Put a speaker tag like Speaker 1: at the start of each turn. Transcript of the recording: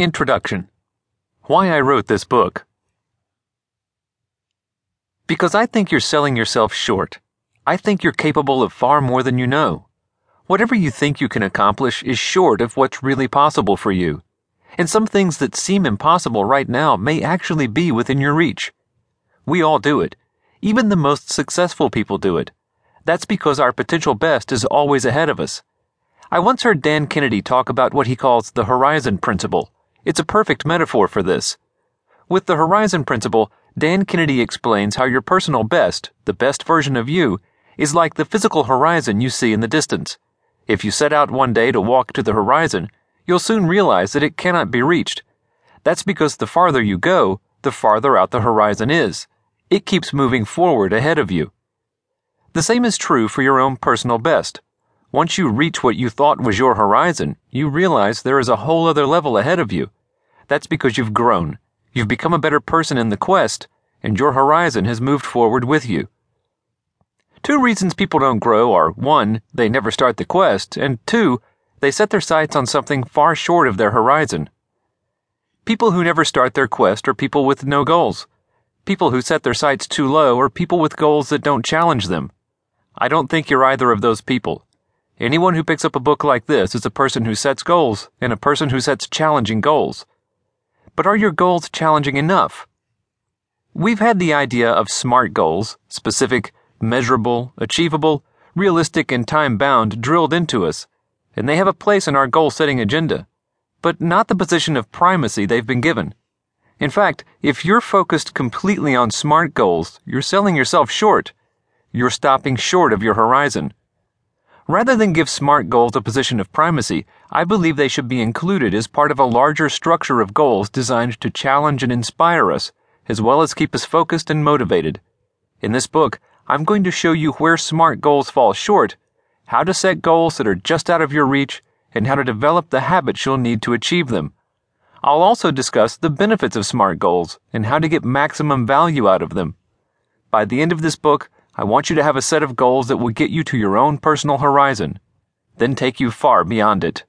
Speaker 1: Introduction Why I wrote this book. Because I think you're selling yourself short. I think you're capable of far more than you know. Whatever you think you can accomplish is short of what's really possible for you. And some things that seem impossible right now may actually be within your reach. We all do it. Even the most successful people do it. That's because our potential best is always ahead of us. I once heard Dan Kennedy talk about what he calls the horizon principle. It's a perfect metaphor for this. With the horizon principle, Dan Kennedy explains how your personal best, the best version of you, is like the physical horizon you see in the distance. If you set out one day to walk to the horizon, you'll soon realize that it cannot be reached. That's because the farther you go, the farther out the horizon is. It keeps moving forward ahead of you. The same is true for your own personal best. Once you reach what you thought was your horizon, you realize there is a whole other level ahead of you. That's because you've grown. You've become a better person in the quest, and your horizon has moved forward with you. Two reasons people don't grow are one, they never start the quest, and two, they set their sights on something far short of their horizon. People who never start their quest are people with no goals. People who set their sights too low are people with goals that don't challenge them. I don't think you're either of those people. Anyone who picks up a book like this is a person who sets goals and a person who sets challenging goals. But are your goals challenging enough? We've had the idea of SMART goals, specific, measurable, achievable, realistic, and time bound, drilled into us, and they have a place in our goal setting agenda, but not the position of primacy they've been given. In fact, if you're focused completely on SMART goals, you're selling yourself short. You're stopping short of your horizon. Rather than give SMART goals a position of primacy, I believe they should be included as part of a larger structure of goals designed to challenge and inspire us, as well as keep us focused and motivated. In this book, I'm going to show you where SMART goals fall short, how to set goals that are just out of your reach, and how to develop the habits you'll need to achieve them. I'll also discuss the benefits of SMART goals and how to get maximum value out of them. By the end of this book, I want you to have a set of goals that will get you to your own personal horizon, then take you far beyond it.